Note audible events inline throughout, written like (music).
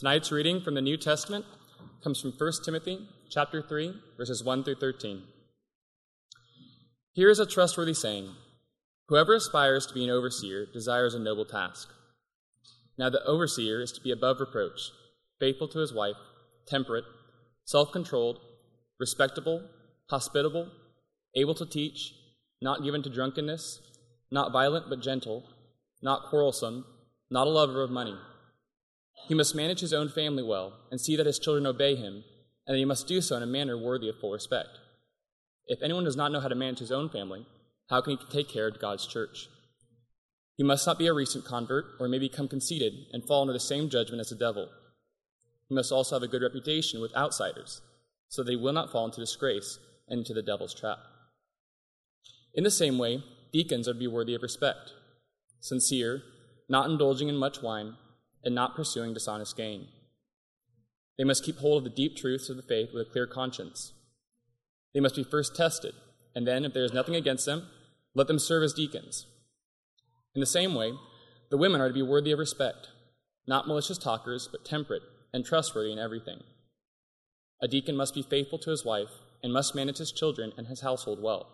Tonight's reading from the New Testament comes from 1 Timothy chapter 3 verses 1 through 13. Here is a trustworthy saying: Whoever aspires to be an overseer desires a noble task. Now the overseer is to be above reproach, faithful to his wife, temperate, self-controlled, respectable, hospitable, able to teach, not given to drunkenness, not violent but gentle, not quarrelsome, not a lover of money. He must manage his own family well and see that his children obey him, and that he must do so in a manner worthy of full respect. If anyone does not know how to manage his own family, how can he take care of God's church? He must not be a recent convert or may become conceited and fall under the same judgment as the devil. He must also have a good reputation with outsiders, so that he will not fall into disgrace and into the devil's trap. In the same way, deacons are to be worthy of respect, sincere, not indulging in much wine, and not pursuing dishonest gain. They must keep hold of the deep truths of the faith with a clear conscience. They must be first tested, and then, if there is nothing against them, let them serve as deacons. In the same way, the women are to be worthy of respect, not malicious talkers, but temperate and trustworthy in everything. A deacon must be faithful to his wife and must manage his children and his household well.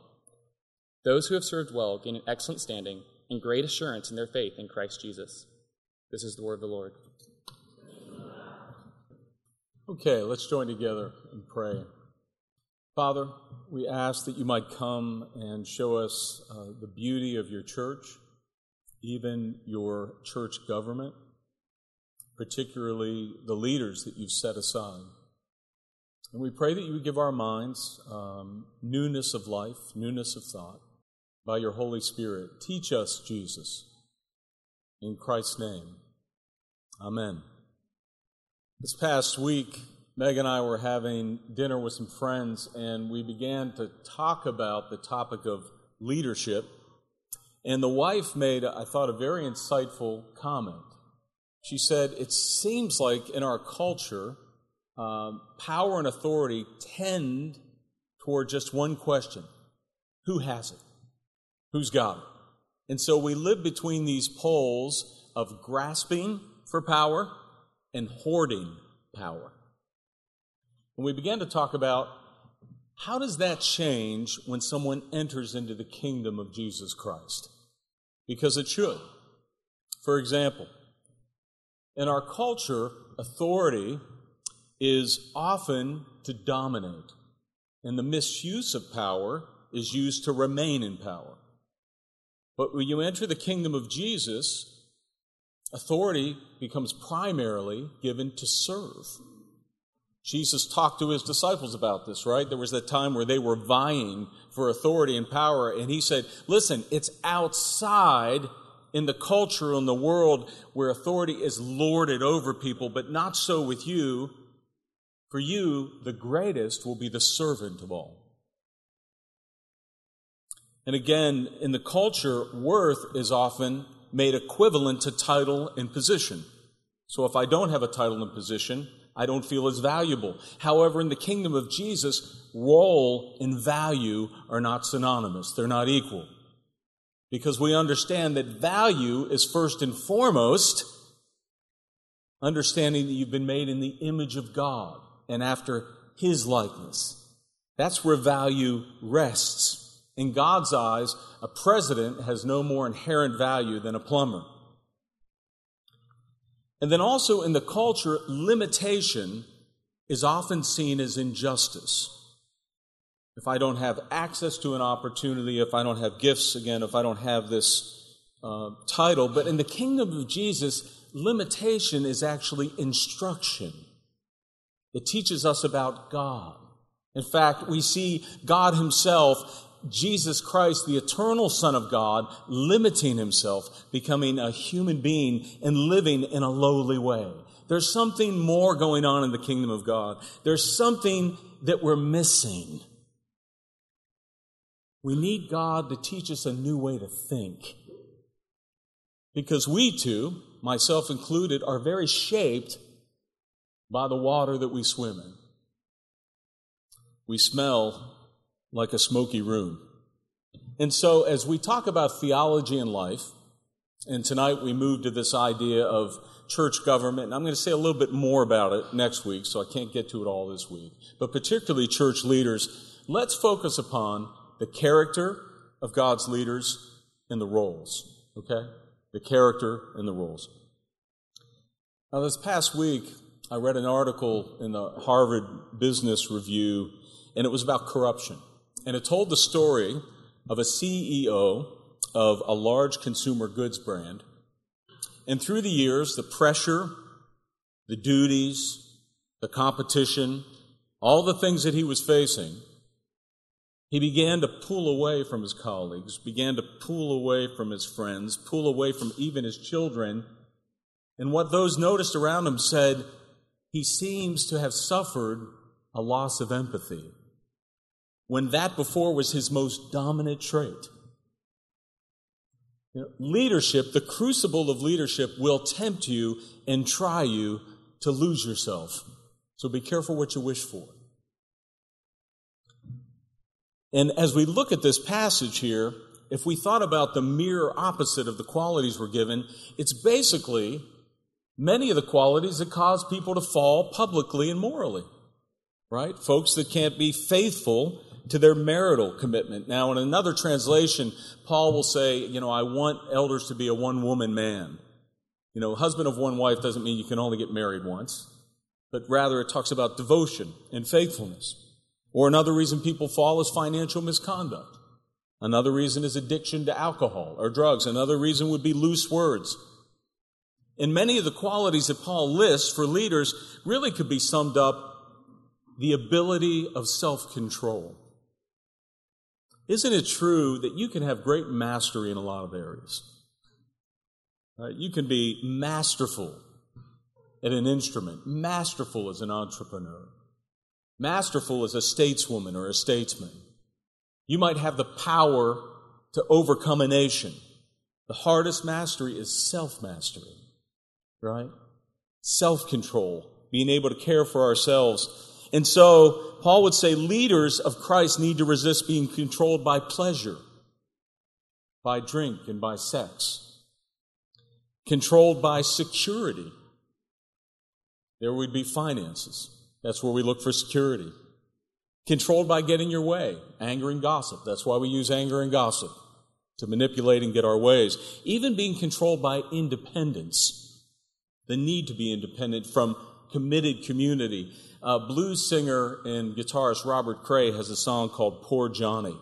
Those who have served well gain an excellent standing and great assurance in their faith in Christ Jesus. This is the word of the Lord. Okay, let's join together and pray. Father, we ask that you might come and show us uh, the beauty of your church, even your church government, particularly the leaders that you've set aside. And we pray that you would give our minds um, newness of life, newness of thought by your Holy Spirit. Teach us, Jesus. In Christ's name, Amen. This past week, Meg and I were having dinner with some friends, and we began to talk about the topic of leadership. And the wife made, I thought, a very insightful comment. She said, It seems like in our culture, um, power and authority tend toward just one question Who has it? Who's got it? And so we live between these poles of grasping for power and hoarding power. And we began to talk about how does that change when someone enters into the kingdom of Jesus Christ? Because it should. For example, in our culture, authority is often to dominate, and the misuse of power is used to remain in power. But when you enter the kingdom of Jesus, authority becomes primarily given to serve. Jesus talked to his disciples about this, right? There was that time where they were vying for authority and power, and he said, Listen, it's outside in the culture in the world where authority is lorded over people, but not so with you. For you, the greatest will be the servant of all. And again, in the culture, worth is often made equivalent to title and position. So if I don't have a title and position, I don't feel as valuable. However, in the kingdom of Jesus, role and value are not synonymous. They're not equal. Because we understand that value is first and foremost understanding that you've been made in the image of God and after His likeness. That's where value rests. In God's eyes, a president has no more inherent value than a plumber. And then also in the culture, limitation is often seen as injustice. If I don't have access to an opportunity, if I don't have gifts, again, if I don't have this uh, title, but in the kingdom of Jesus, limitation is actually instruction. It teaches us about God. In fact, we see God Himself Jesus Christ, the eternal Son of God, limiting himself, becoming a human being, and living in a lowly way. There's something more going on in the kingdom of God. There's something that we're missing. We need God to teach us a new way to think. Because we too, myself included, are very shaped by the water that we swim in. We smell like a smoky room. And so, as we talk about theology and life, And tonight we move to this idea of church government. And I'm going to say a little bit more about it next week, so I can't get to it all this week. But particularly church leaders, let's focus upon the character of God's leaders and the roles. Okay? The character and the roles. Now, this past week, I read an article in the Harvard Business Review, and it was about corruption. And it told the story of a CEO of a large consumer goods brand. And through the years, the pressure, the duties, the competition, all the things that he was facing, he began to pull away from his colleagues, began to pull away from his friends, pull away from even his children. And what those noticed around him said, he seems to have suffered a loss of empathy, when that before was his most dominant trait. You know, leadership, the crucible of leadership, will tempt you and try you to lose yourself. So be careful what you wish for. And as we look at this passage here, if we thought about the mirror opposite of the qualities we're given, it's basically many of the qualities that cause people to fall publicly and morally. Right? Folks that can't be faithful to their marital commitment. Now, in another translation, Paul will say, you know, I want elders to be a one woman man. You know, husband of one wife doesn't mean you can only get married once, but rather it talks about devotion and faithfulness. Or another reason people fall is financial misconduct. Another reason is addiction to alcohol or drugs. Another reason would be loose words. And many of the qualities that Paul lists for leaders really could be summed up the ability of self control. Isn't it true that you can have great mastery in a lot of areas? Uh, you can be masterful at an instrument, masterful as an entrepreneur, masterful as a stateswoman or a statesman. You might have the power to overcome a nation. The hardest mastery is self mastery, right? Self control, being able to care for ourselves and so, Paul would say leaders of Christ need to resist being controlled by pleasure, by drink, and by sex, controlled by security. There would be finances. That's where we look for security. Controlled by getting your way, anger and gossip. That's why we use anger and gossip to manipulate and get our ways. Even being controlled by independence, the need to be independent from committed community uh, blues singer and guitarist Robert Cray has a song called Poor Johnny.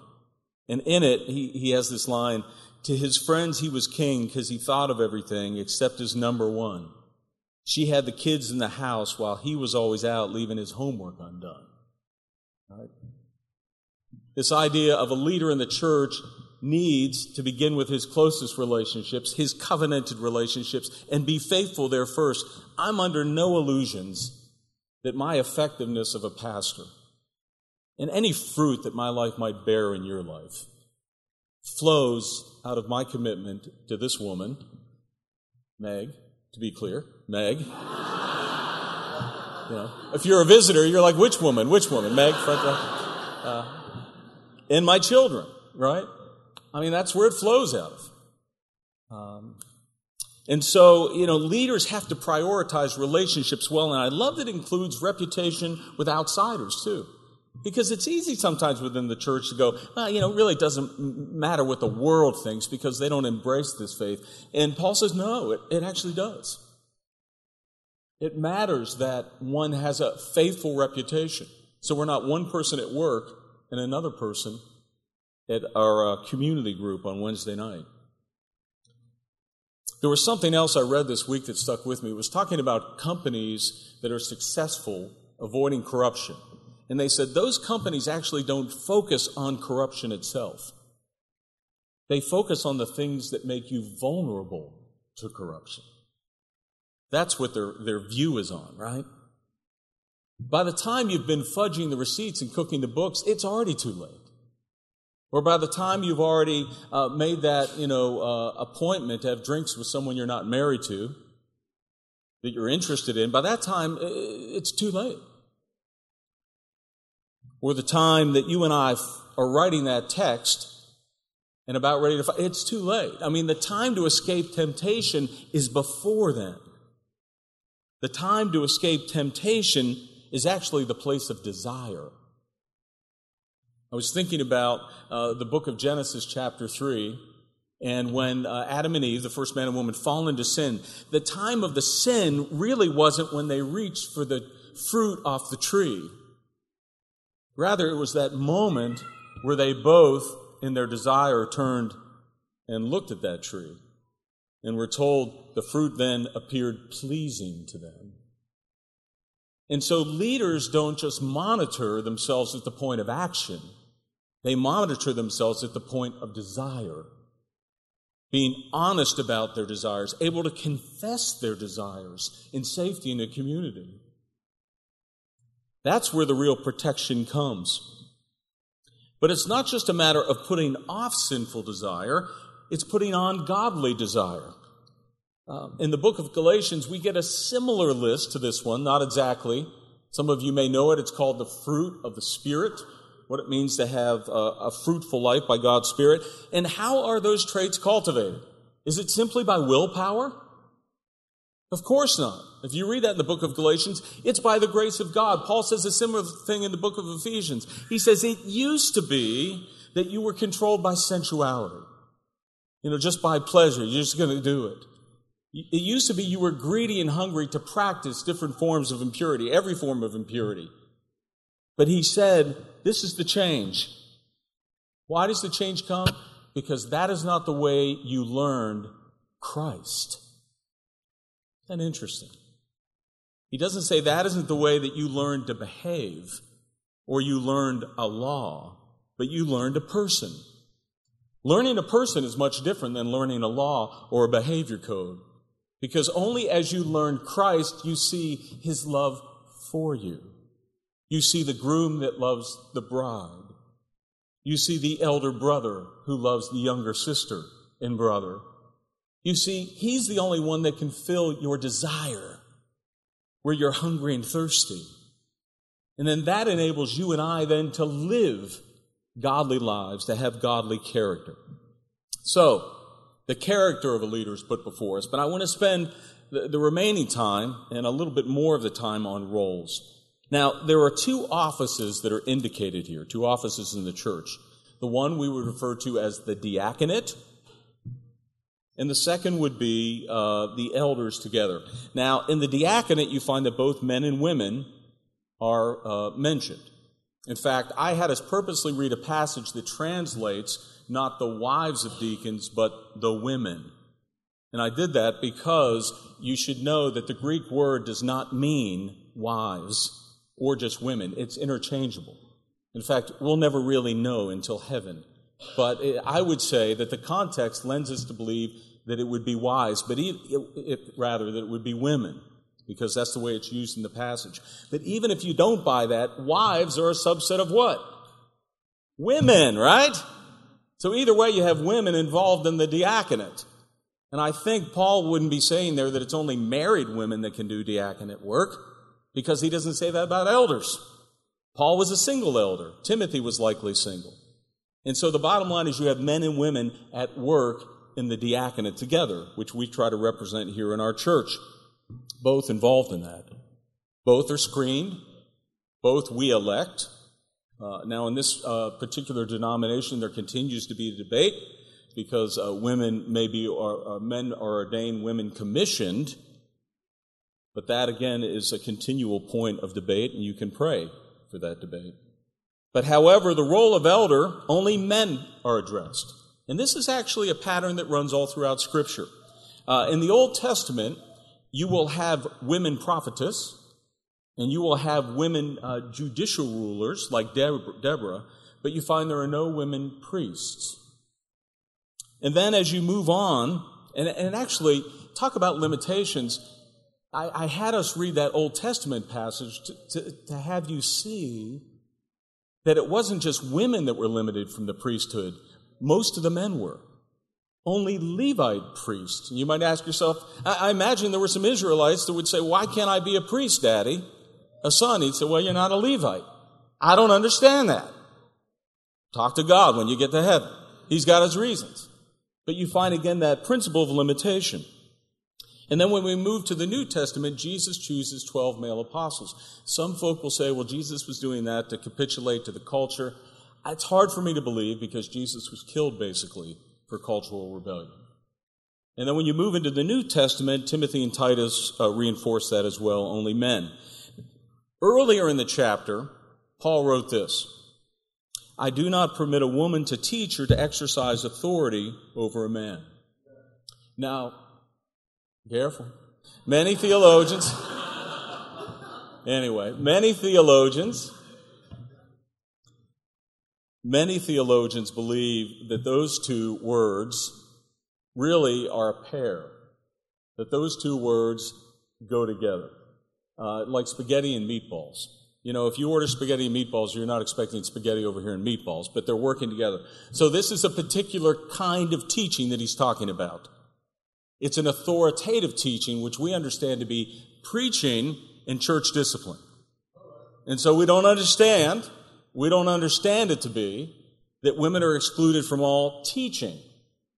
And in it, he, he has this line To his friends, he was king because he thought of everything except his number one. She had the kids in the house while he was always out leaving his homework undone. Right? This idea of a leader in the church needs to begin with his closest relationships, his covenanted relationships, and be faithful there first. I'm under no illusions that my effectiveness of a pastor and any fruit that my life might bear in your life flows out of my commitment to this woman, Meg, to be clear, Meg. (laughs) you know, if you're a visitor, you're like, which woman? Which woman? Meg, front row. Uh, and my children, right? I mean, that's where it flows out of. Um, and so, you know, leaders have to prioritize relationships well, and I love that it includes reputation with outsiders too. Because it's easy sometimes within the church to go, well, you know, it really doesn't matter what the world thinks because they don't embrace this faith. And Paul says, no, it, it actually does. It matters that one has a faithful reputation. So we're not one person at work and another person at our uh, community group on Wednesday night. There was something else I read this week that stuck with me. It was talking about companies that are successful avoiding corruption. And they said those companies actually don't focus on corruption itself. They focus on the things that make you vulnerable to corruption. That's what their, their view is on, right? By the time you've been fudging the receipts and cooking the books, it's already too late. Or by the time you've already uh, made that, you know, uh, appointment to have drinks with someone you're not married to, that you're interested in, by that time, it's too late. Or the time that you and I are writing that text and about ready to fight, it's too late. I mean, the time to escape temptation is before then. The time to escape temptation is actually the place of desire. I was thinking about uh, the book of Genesis, chapter 3, and when uh, Adam and Eve, the first man and woman, fall into sin, the time of the sin really wasn't when they reached for the fruit off the tree. Rather, it was that moment where they both, in their desire, turned and looked at that tree. And were told the fruit then appeared pleasing to them. And so leaders don't just monitor themselves at the point of action. They monitor themselves at the point of desire, being honest about their desires, able to confess their desires in safety in a community. That's where the real protection comes. But it's not just a matter of putting off sinful desire, it's putting on godly desire. Uh, in the book of Galatians, we get a similar list to this one, not exactly. Some of you may know it. It's called the fruit of the Spirit what it means to have a, a fruitful life by God's Spirit. And how are those traits cultivated? Is it simply by willpower? Of course not. If you read that in the book of Galatians, it's by the grace of God. Paul says a similar thing in the book of Ephesians. He says it used to be that you were controlled by sensuality. You know, just by pleasure. You're just going to do it. It used to be you were greedy and hungry to practice different forms of impurity, every form of impurity. But he said, This is the change. Why does the change come? Because that is not the way you learned Christ. That interesting? He doesn't say that isn't the way that you learned to behave or you learned a law, but you learned a person. Learning a person is much different than learning a law or a behavior code. Because only as you learn Christ, you see his love for you. You see the groom that loves the bride. You see the elder brother who loves the younger sister and brother. You see, he's the only one that can fill your desire where you're hungry and thirsty. And then that enables you and I then to live godly lives, to have godly character. So, the character of a leader is put before us, but I want to spend the, the remaining time and a little bit more of the time on roles. Now, there are two offices that are indicated here, two offices in the church. The one we would refer to as the diaconate, and the second would be uh, the elders together. Now, in the diaconate, you find that both men and women are uh, mentioned. In fact, I had us purposely read a passage that translates not the wives of deacons, but the women. And I did that because you should know that the Greek word does not mean wives or just women. It's interchangeable. In fact, we'll never really know until heaven. But I would say that the context lends us to believe that it would be wise, but it, it, rather that it would be women, because that's the way it's used in the passage. But even if you don't buy that, wives are a subset of what? Women, right? So either way, you have women involved in the diaconate. And I think Paul wouldn't be saying there that it's only married women that can do diaconate work because he doesn't say that about elders. Paul was a single elder. Timothy was likely single. And so the bottom line is you have men and women at work in the diaconate together, which we try to represent here in our church. Both involved in that. Both are screened. Both we elect. Uh, now, in this uh, particular denomination, there continues to be a debate because uh, women may be, or uh, men are ordained, women commissioned. But that, again, is a continual point of debate, and you can pray for that debate. But however, the role of elder, only men are addressed. And this is actually a pattern that runs all throughout Scripture. Uh, in the Old Testament, you will have women prophetess, and you will have women uh, judicial rulers like Deborah, but you find there are no women priests. And then as you move on, and, and actually, talk about limitations, I, I had us read that Old Testament passage to, to, to have you see that it wasn't just women that were limited from the priesthood, most of the men were. Only Levite priests. You might ask yourself, I, I imagine there were some Israelites that would say, Why can't I be a priest, Daddy? A son. He'd say, Well, you're not a Levite. I don't understand that. Talk to God when you get to heaven. He's got his reasons. But you find again that principle of limitation. And then when we move to the New Testament, Jesus chooses 12 male apostles. Some folk will say, well, Jesus was doing that to capitulate to the culture. It's hard for me to believe because Jesus was killed basically for cultural rebellion. And then when you move into the New Testament, Timothy and Titus uh, reinforce that as well, only men. Earlier in the chapter, Paul wrote this I do not permit a woman to teach or to exercise authority over a man. Now, careful. Many theologians, anyway, many theologians, many theologians believe that those two words really are a pair, that those two words go together, uh, like spaghetti and meatballs. You know, if you order spaghetti and meatballs, you're not expecting spaghetti over here and meatballs, but they're working together. So this is a particular kind of teaching that he's talking about. It's an authoritative teaching, which we understand to be preaching and church discipline. And so we don't understand, we don't understand it to be that women are excluded from all teaching.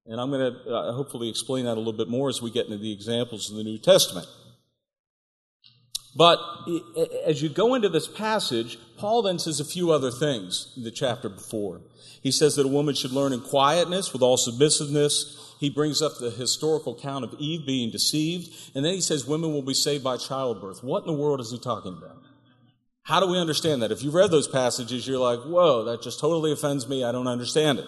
And I'm going to uh, hopefully explain that a little bit more as we get into the examples in the New Testament. But as you go into this passage, Paul then says a few other things in the chapter before. He says that a woman should learn in quietness with all submissiveness. He brings up the historical account of Eve being deceived. And then he says women will be saved by childbirth. What in the world is he talking about? How do we understand that? If you've read those passages, you're like, whoa, that just totally offends me. I don't understand it.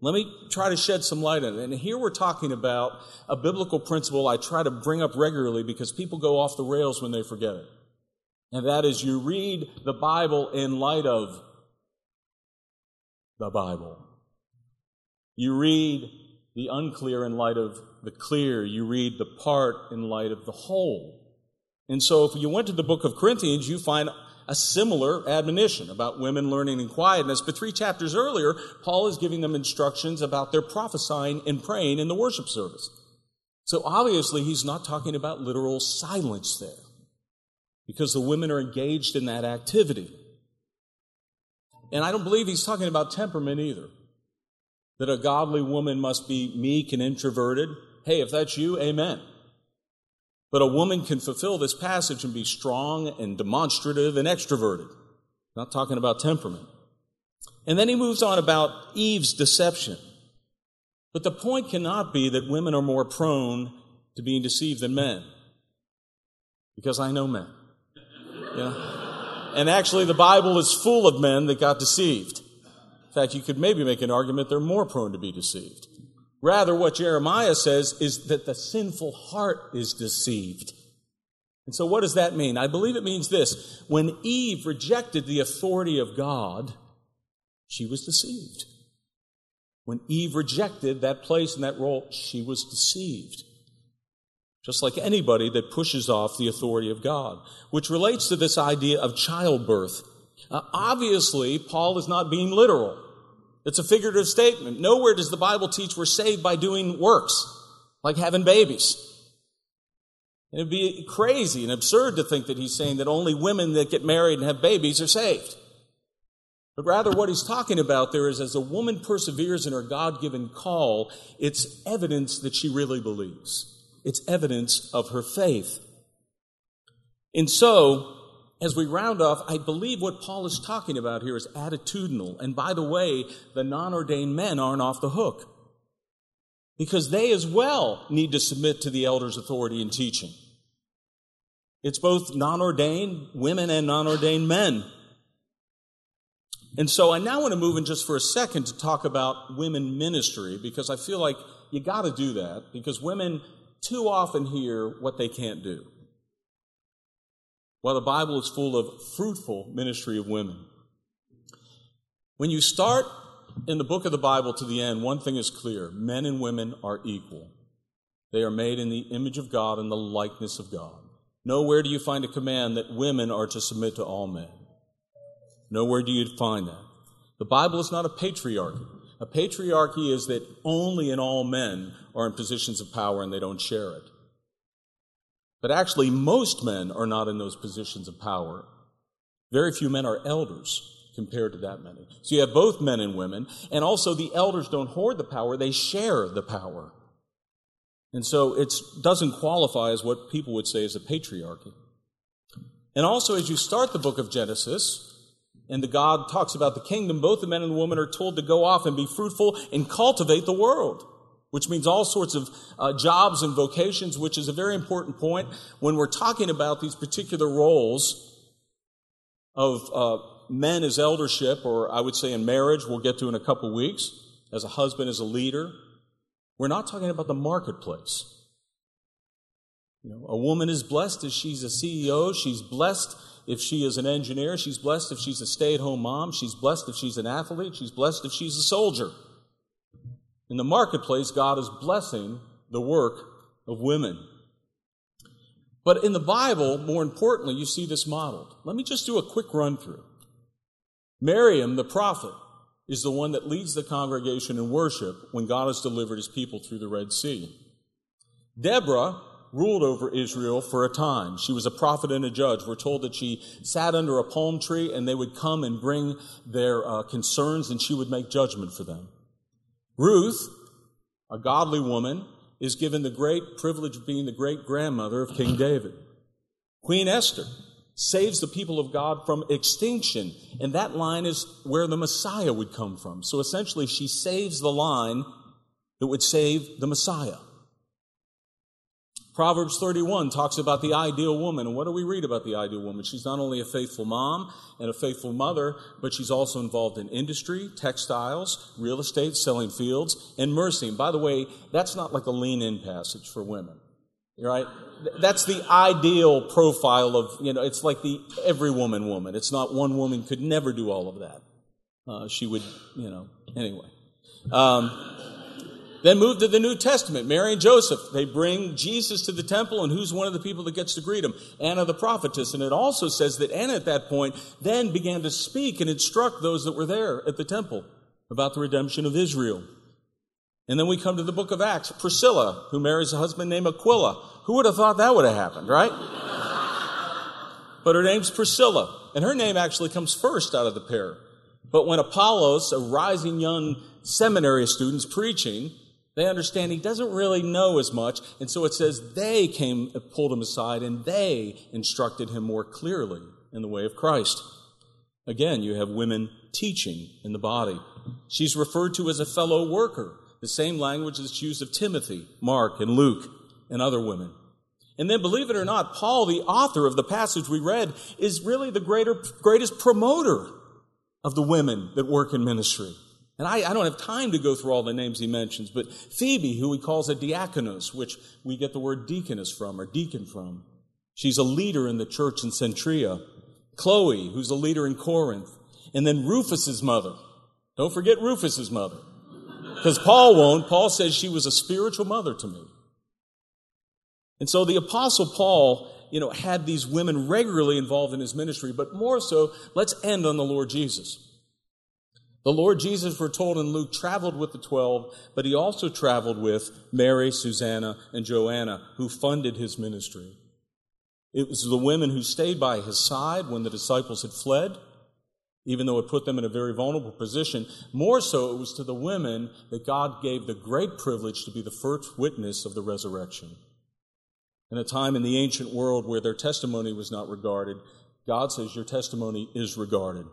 Let me try to shed some light on it. And here we're talking about a biblical principle I try to bring up regularly because people go off the rails when they forget it. And that is you read the Bible in light of the Bible. You read the unclear in light of the clear. You read the part in light of the whole. And so if you went to the book of Corinthians, you find a similar admonition about women learning in quietness. But three chapters earlier, Paul is giving them instructions about their prophesying and praying in the worship service. So obviously, he's not talking about literal silence there because the women are engaged in that activity. And I don't believe he's talking about temperament either. That a godly woman must be meek and introverted. Hey, if that's you, amen. But a woman can fulfill this passage and be strong and demonstrative and extroverted. Not talking about temperament. And then he moves on about Eve's deception. But the point cannot be that women are more prone to being deceived than men. Because I know men. Yeah. And actually, the Bible is full of men that got deceived. In fact, you could maybe make an argument they're more prone to be deceived. Rather, what Jeremiah says is that the sinful heart is deceived. And so, what does that mean? I believe it means this when Eve rejected the authority of God, she was deceived. When Eve rejected that place and that role, she was deceived. Just like anybody that pushes off the authority of God, which relates to this idea of childbirth. Uh, obviously, Paul is not being literal. It's a figurative statement. Nowhere does the Bible teach we're saved by doing works, like having babies. It'd be crazy and absurd to think that he's saying that only women that get married and have babies are saved. But rather, what he's talking about there is as a woman perseveres in her God given call, it's evidence that she really believes. It's evidence of her faith. And so, as we round off, I believe what Paul is talking about here is attitudinal. And by the way, the non ordained men aren't off the hook because they as well need to submit to the elders' authority in teaching. It's both non ordained women and non ordained men. And so I now want to move in just for a second to talk about women ministry because I feel like you got to do that because women too often hear what they can't do while the Bible is full of fruitful ministry of women. When you start in the book of the Bible to the end, one thing is clear men and women are equal. They are made in the image of God and the likeness of God. Nowhere do you find a command that women are to submit to all men. Nowhere do you find that. The Bible is not a patriarchy. A patriarchy is that only and all men are in positions of power and they don't share it. But actually, most men are not in those positions of power. Very few men are elders compared to that many. So you have both men and women, and also the elders don't hoard the power, they share the power. And so it doesn't qualify as what people would say is a patriarchy. And also, as you start the book of Genesis, and the God talks about the kingdom, both the men and the woman are told to go off and be fruitful and cultivate the world, which means all sorts of uh, jobs and vocations, which is a very important point when we're talking about these particular roles of uh, men as eldership, or I would say in marriage, we'll get to in a couple weeks, as a husband, as a leader. We're not talking about the marketplace. You know, a woman is blessed if she's a CEO. She's blessed if she is an engineer. She's blessed if she's a stay at home mom. She's blessed if she's an athlete. She's blessed if she's a soldier. In the marketplace, God is blessing the work of women. But in the Bible, more importantly, you see this modeled. Let me just do a quick run through. Miriam, the prophet, is the one that leads the congregation in worship when God has delivered his people through the Red Sea. Deborah ruled over Israel for a time. She was a prophet and a judge. We're told that she sat under a palm tree and they would come and bring their uh, concerns and she would make judgment for them. Ruth, a godly woman, is given the great privilege of being the great grandmother of King David. Queen Esther saves the people of God from extinction, and that line is where the Messiah would come from. So essentially, she saves the line that would save the Messiah. Proverbs 31 talks about the ideal woman. And what do we read about the ideal woman? She's not only a faithful mom and a faithful mother, but she's also involved in industry, textiles, real estate, selling fields, and mercy. And by the way, that's not like a lean in passage for women. Right? That's the ideal profile of, you know, it's like the every woman woman. It's not one woman could never do all of that. Uh, she would, you know, anyway. Um, then move to the New Testament. Mary and Joseph, they bring Jesus to the temple, and who's one of the people that gets to greet him? Anna the prophetess. And it also says that Anna at that point then began to speak and instruct those that were there at the temple about the redemption of Israel. And then we come to the book of Acts. Priscilla, who marries a husband named Aquila. Who would have thought that would have happened, right? (laughs) but her name's Priscilla. And her name actually comes first out of the pair. But when Apollos, a rising young seminary student, is preaching, they understand he doesn't really know as much, and so it says they came, pulled him aside, and they instructed him more clearly in the way of Christ. Again, you have women teaching in the body. She's referred to as a fellow worker, the same language that's used of Timothy, Mark, and Luke, and other women. And then, believe it or not, Paul, the author of the passage we read, is really the greater, greatest promoter of the women that work in ministry. And I, I, don't have time to go through all the names he mentions, but Phoebe, who he calls a diakonos, which we get the word deaconess from or deacon from. She's a leader in the church in Cenchrea. Chloe, who's a leader in Corinth. And then Rufus's mother. Don't forget Rufus's mother. Because Paul won't. Paul says she was a spiritual mother to me. And so the apostle Paul, you know, had these women regularly involved in his ministry, but more so, let's end on the Lord Jesus. The Lord Jesus, we're told in Luke, traveled with the twelve, but he also traveled with Mary, Susanna, and Joanna, who funded his ministry. It was the women who stayed by his side when the disciples had fled, even though it put them in a very vulnerable position. More so, it was to the women that God gave the great privilege to be the first witness of the resurrection. In a time in the ancient world where their testimony was not regarded, God says, Your testimony is regarded.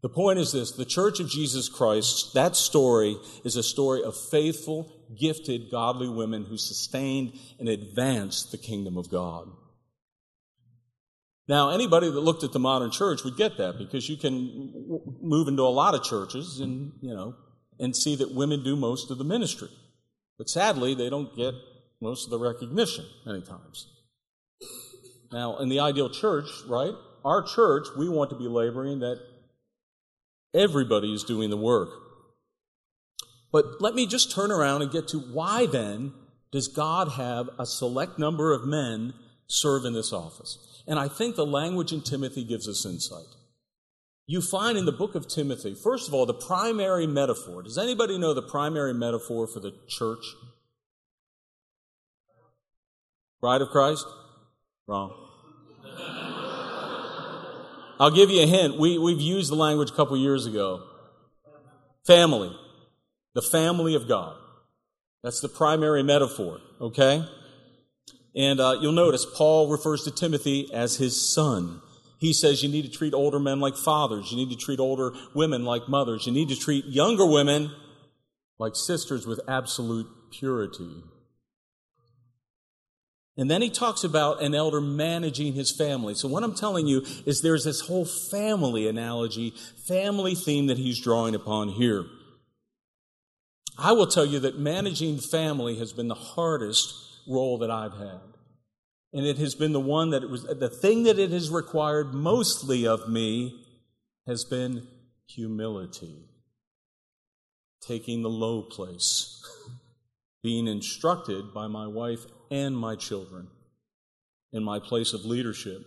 The point is this the Church of Jesus Christ, that story is a story of faithful, gifted, godly women who sustained and advanced the kingdom of God. Now, anybody that looked at the modern church would get that because you can move into a lot of churches and, you know, and see that women do most of the ministry. But sadly, they don't get most of the recognition many times. Now, in the ideal church, right? Our church, we want to be laboring that Everybody is doing the work. But let me just turn around and get to why then does God have a select number of men serve in this office? And I think the language in Timothy gives us insight. You find in the book of Timothy, first of all, the primary metaphor. Does anybody know the primary metaphor for the church? Bride of Christ? Wrong. I'll give you a hint. We, we've used the language a couple years ago. Family. The family of God. That's the primary metaphor, okay? And uh, you'll notice Paul refers to Timothy as his son. He says you need to treat older men like fathers. You need to treat older women like mothers. You need to treat younger women like sisters with absolute purity. And then he talks about an elder managing his family. So, what I'm telling you is there's this whole family analogy, family theme that he's drawing upon here. I will tell you that managing family has been the hardest role that I've had. And it has been the one that it was, the thing that it has required mostly of me has been humility. Taking the low place. (laughs) Being instructed by my wife and my children in my place of leadership.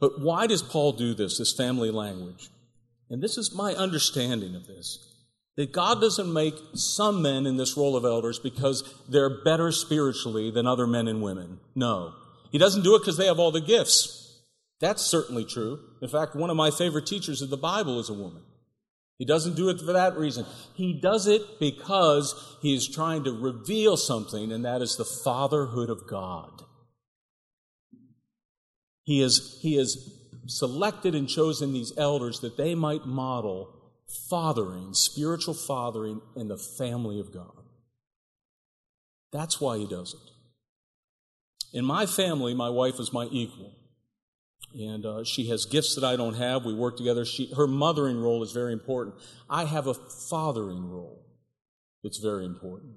But why does Paul do this, this family language? And this is my understanding of this that God doesn't make some men in this role of elders because they're better spiritually than other men and women. No. He doesn't do it because they have all the gifts. That's certainly true. In fact, one of my favorite teachers of the Bible is a woman. He doesn't do it for that reason. He does it because he is trying to reveal something, and that is the fatherhood of God. He has, he has selected and chosen these elders that they might model fathering, spiritual fathering in the family of God. That's why he does it. In my family, my wife is my equal. And uh, she has gifts that I don't have. We work together. She, her mothering role is very important. I have a fathering role that's very important.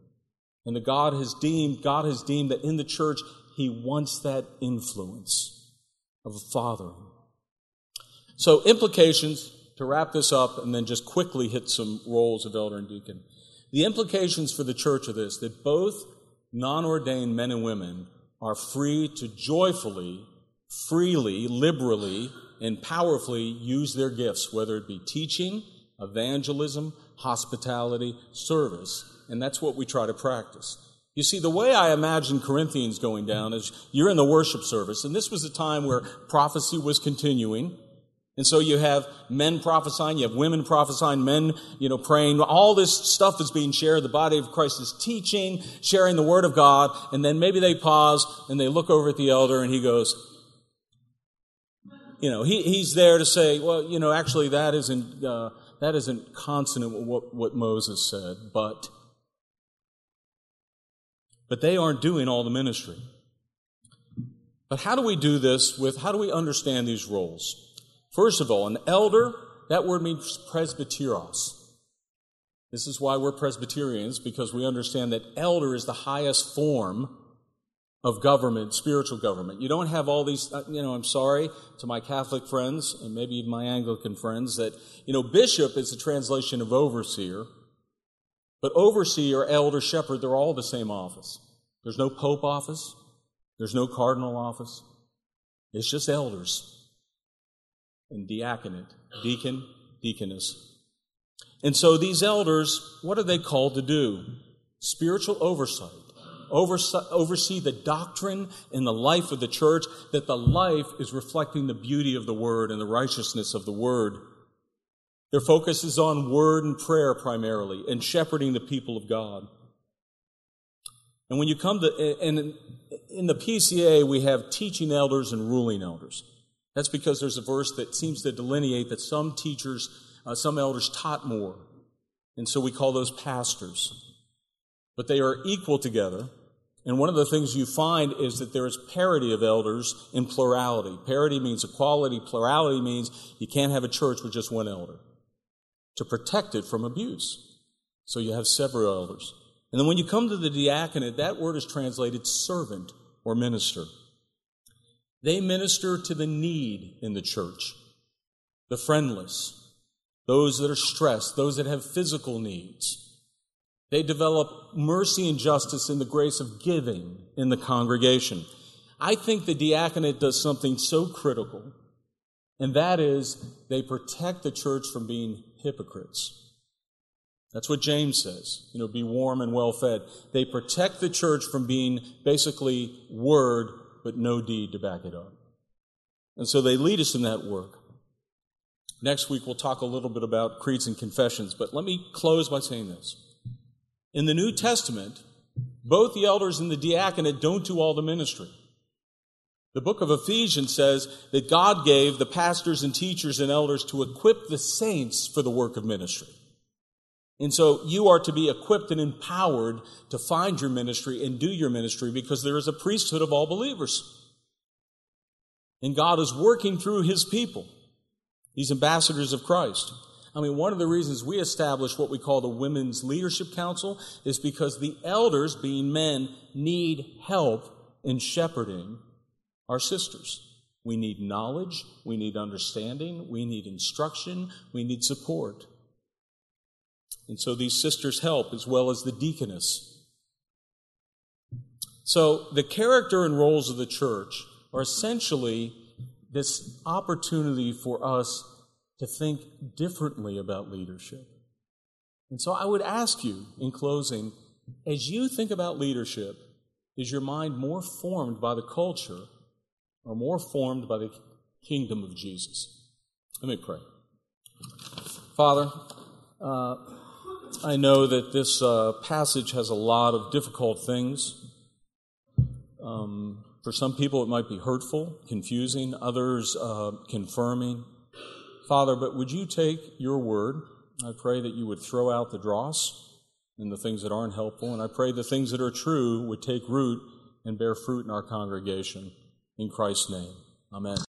And the God has deemed, God has deemed that in the church, He wants that influence of a fathering. So, implications to wrap this up and then just quickly hit some roles of elder and deacon. The implications for the church are this that both non ordained men and women are free to joyfully, freely, liberally, and powerfully use their gifts, whether it be teaching, evangelism, hospitality, service. And that's what we try to practice. You see, the way I imagine Corinthians going down is you're in the worship service, and this was a time where prophecy was continuing. And so you have men prophesying, you have women prophesying, men, you know, praying. All this stuff is being shared. The body of Christ is teaching, sharing the word of God. And then maybe they pause and they look over at the elder and he goes, you know, he, he's there to say, well, you know, actually that isn't, uh, that isn't consonant with what, what Moses said, but, but they aren't doing all the ministry. But how do we do this with, how do we understand these roles? First of all, an elder, that word means presbyteros. This is why we're Presbyterians, because we understand that elder is the highest form of government, spiritual government. You don't have all these, uh, you know, I'm sorry to my Catholic friends and maybe even my Anglican friends that, you know, bishop is a translation of overseer, but overseer, elder, shepherd, they're all the same office. There's no pope office, there's no cardinal office, it's just elders and diaconate, deacon, deaconess. And so these elders, what are they called to do? Spiritual oversight. Oversee the doctrine and the life of the church, that the life is reflecting the beauty of the word and the righteousness of the word. Their focus is on word and prayer primarily and shepherding the people of God. And when you come to, and in the PCA, we have teaching elders and ruling elders. That's because there's a verse that seems to delineate that some teachers, uh, some elders taught more. And so we call those pastors. But they are equal together. And one of the things you find is that there is parity of elders in plurality. Parity means equality. Plurality means you can't have a church with just one elder to protect it from abuse. So you have several elders. And then when you come to the diaconate, that word is translated servant or minister. They minister to the need in the church, the friendless, those that are stressed, those that have physical needs. They develop mercy and justice in the grace of giving in the congregation. I think the diaconate does something so critical, and that is they protect the church from being hypocrites. That's what James says. You know, be warm and well fed. They protect the church from being basically word but no deed to back it up. And so they lead us in that work. Next week, we'll talk a little bit about creeds and confessions, but let me close by saying this. In the New Testament, both the elders and the diaconate don't do all the ministry. The book of Ephesians says that God gave the pastors and teachers and elders to equip the saints for the work of ministry. And so you are to be equipped and empowered to find your ministry and do your ministry because there is a priesthood of all believers. And God is working through his people, these ambassadors of Christ. I mean, one of the reasons we established what we call the Women's Leadership Council is because the elders, being men, need help in shepherding our sisters. We need knowledge, we need understanding, we need instruction, we need support. And so these sisters help as well as the deaconess. So the character and roles of the church are essentially this opportunity for us to think differently about leadership. And so I would ask you in closing, as you think about leadership, is your mind more formed by the culture or more formed by the kingdom of Jesus. Let me pray. Father, uh, I know that this uh, passage has a lot of difficult things. Um, for some people, it might be hurtful, confusing, others uh, confirming. Father, but would you take your word? I pray that you would throw out the dross and the things that aren't helpful, and I pray the things that are true would take root and bear fruit in our congregation. In Christ's name, amen.